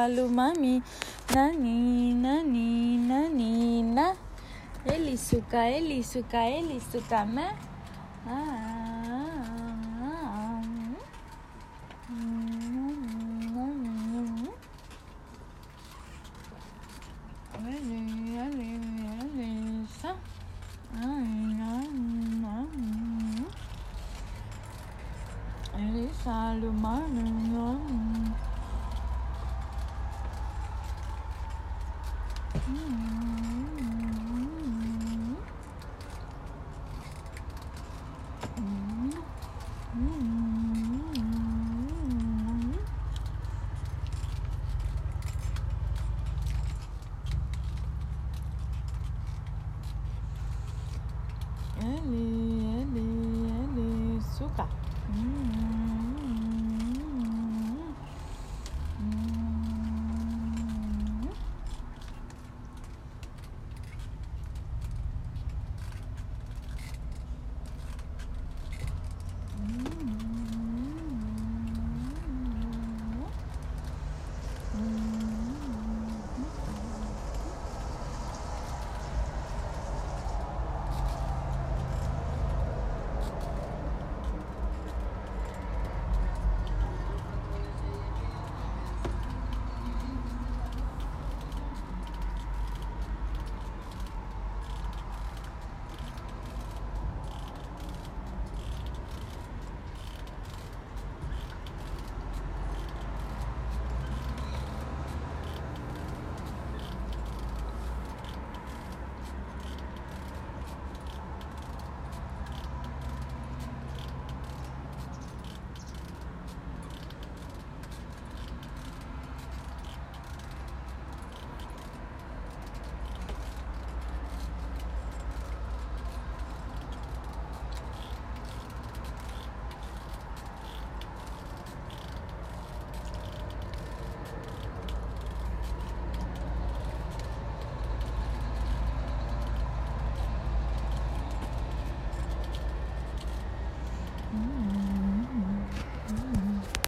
selalu mami Nani, nani, nani, na Ele suka, ele suka, ele suka me Elisa Lumano. Mm.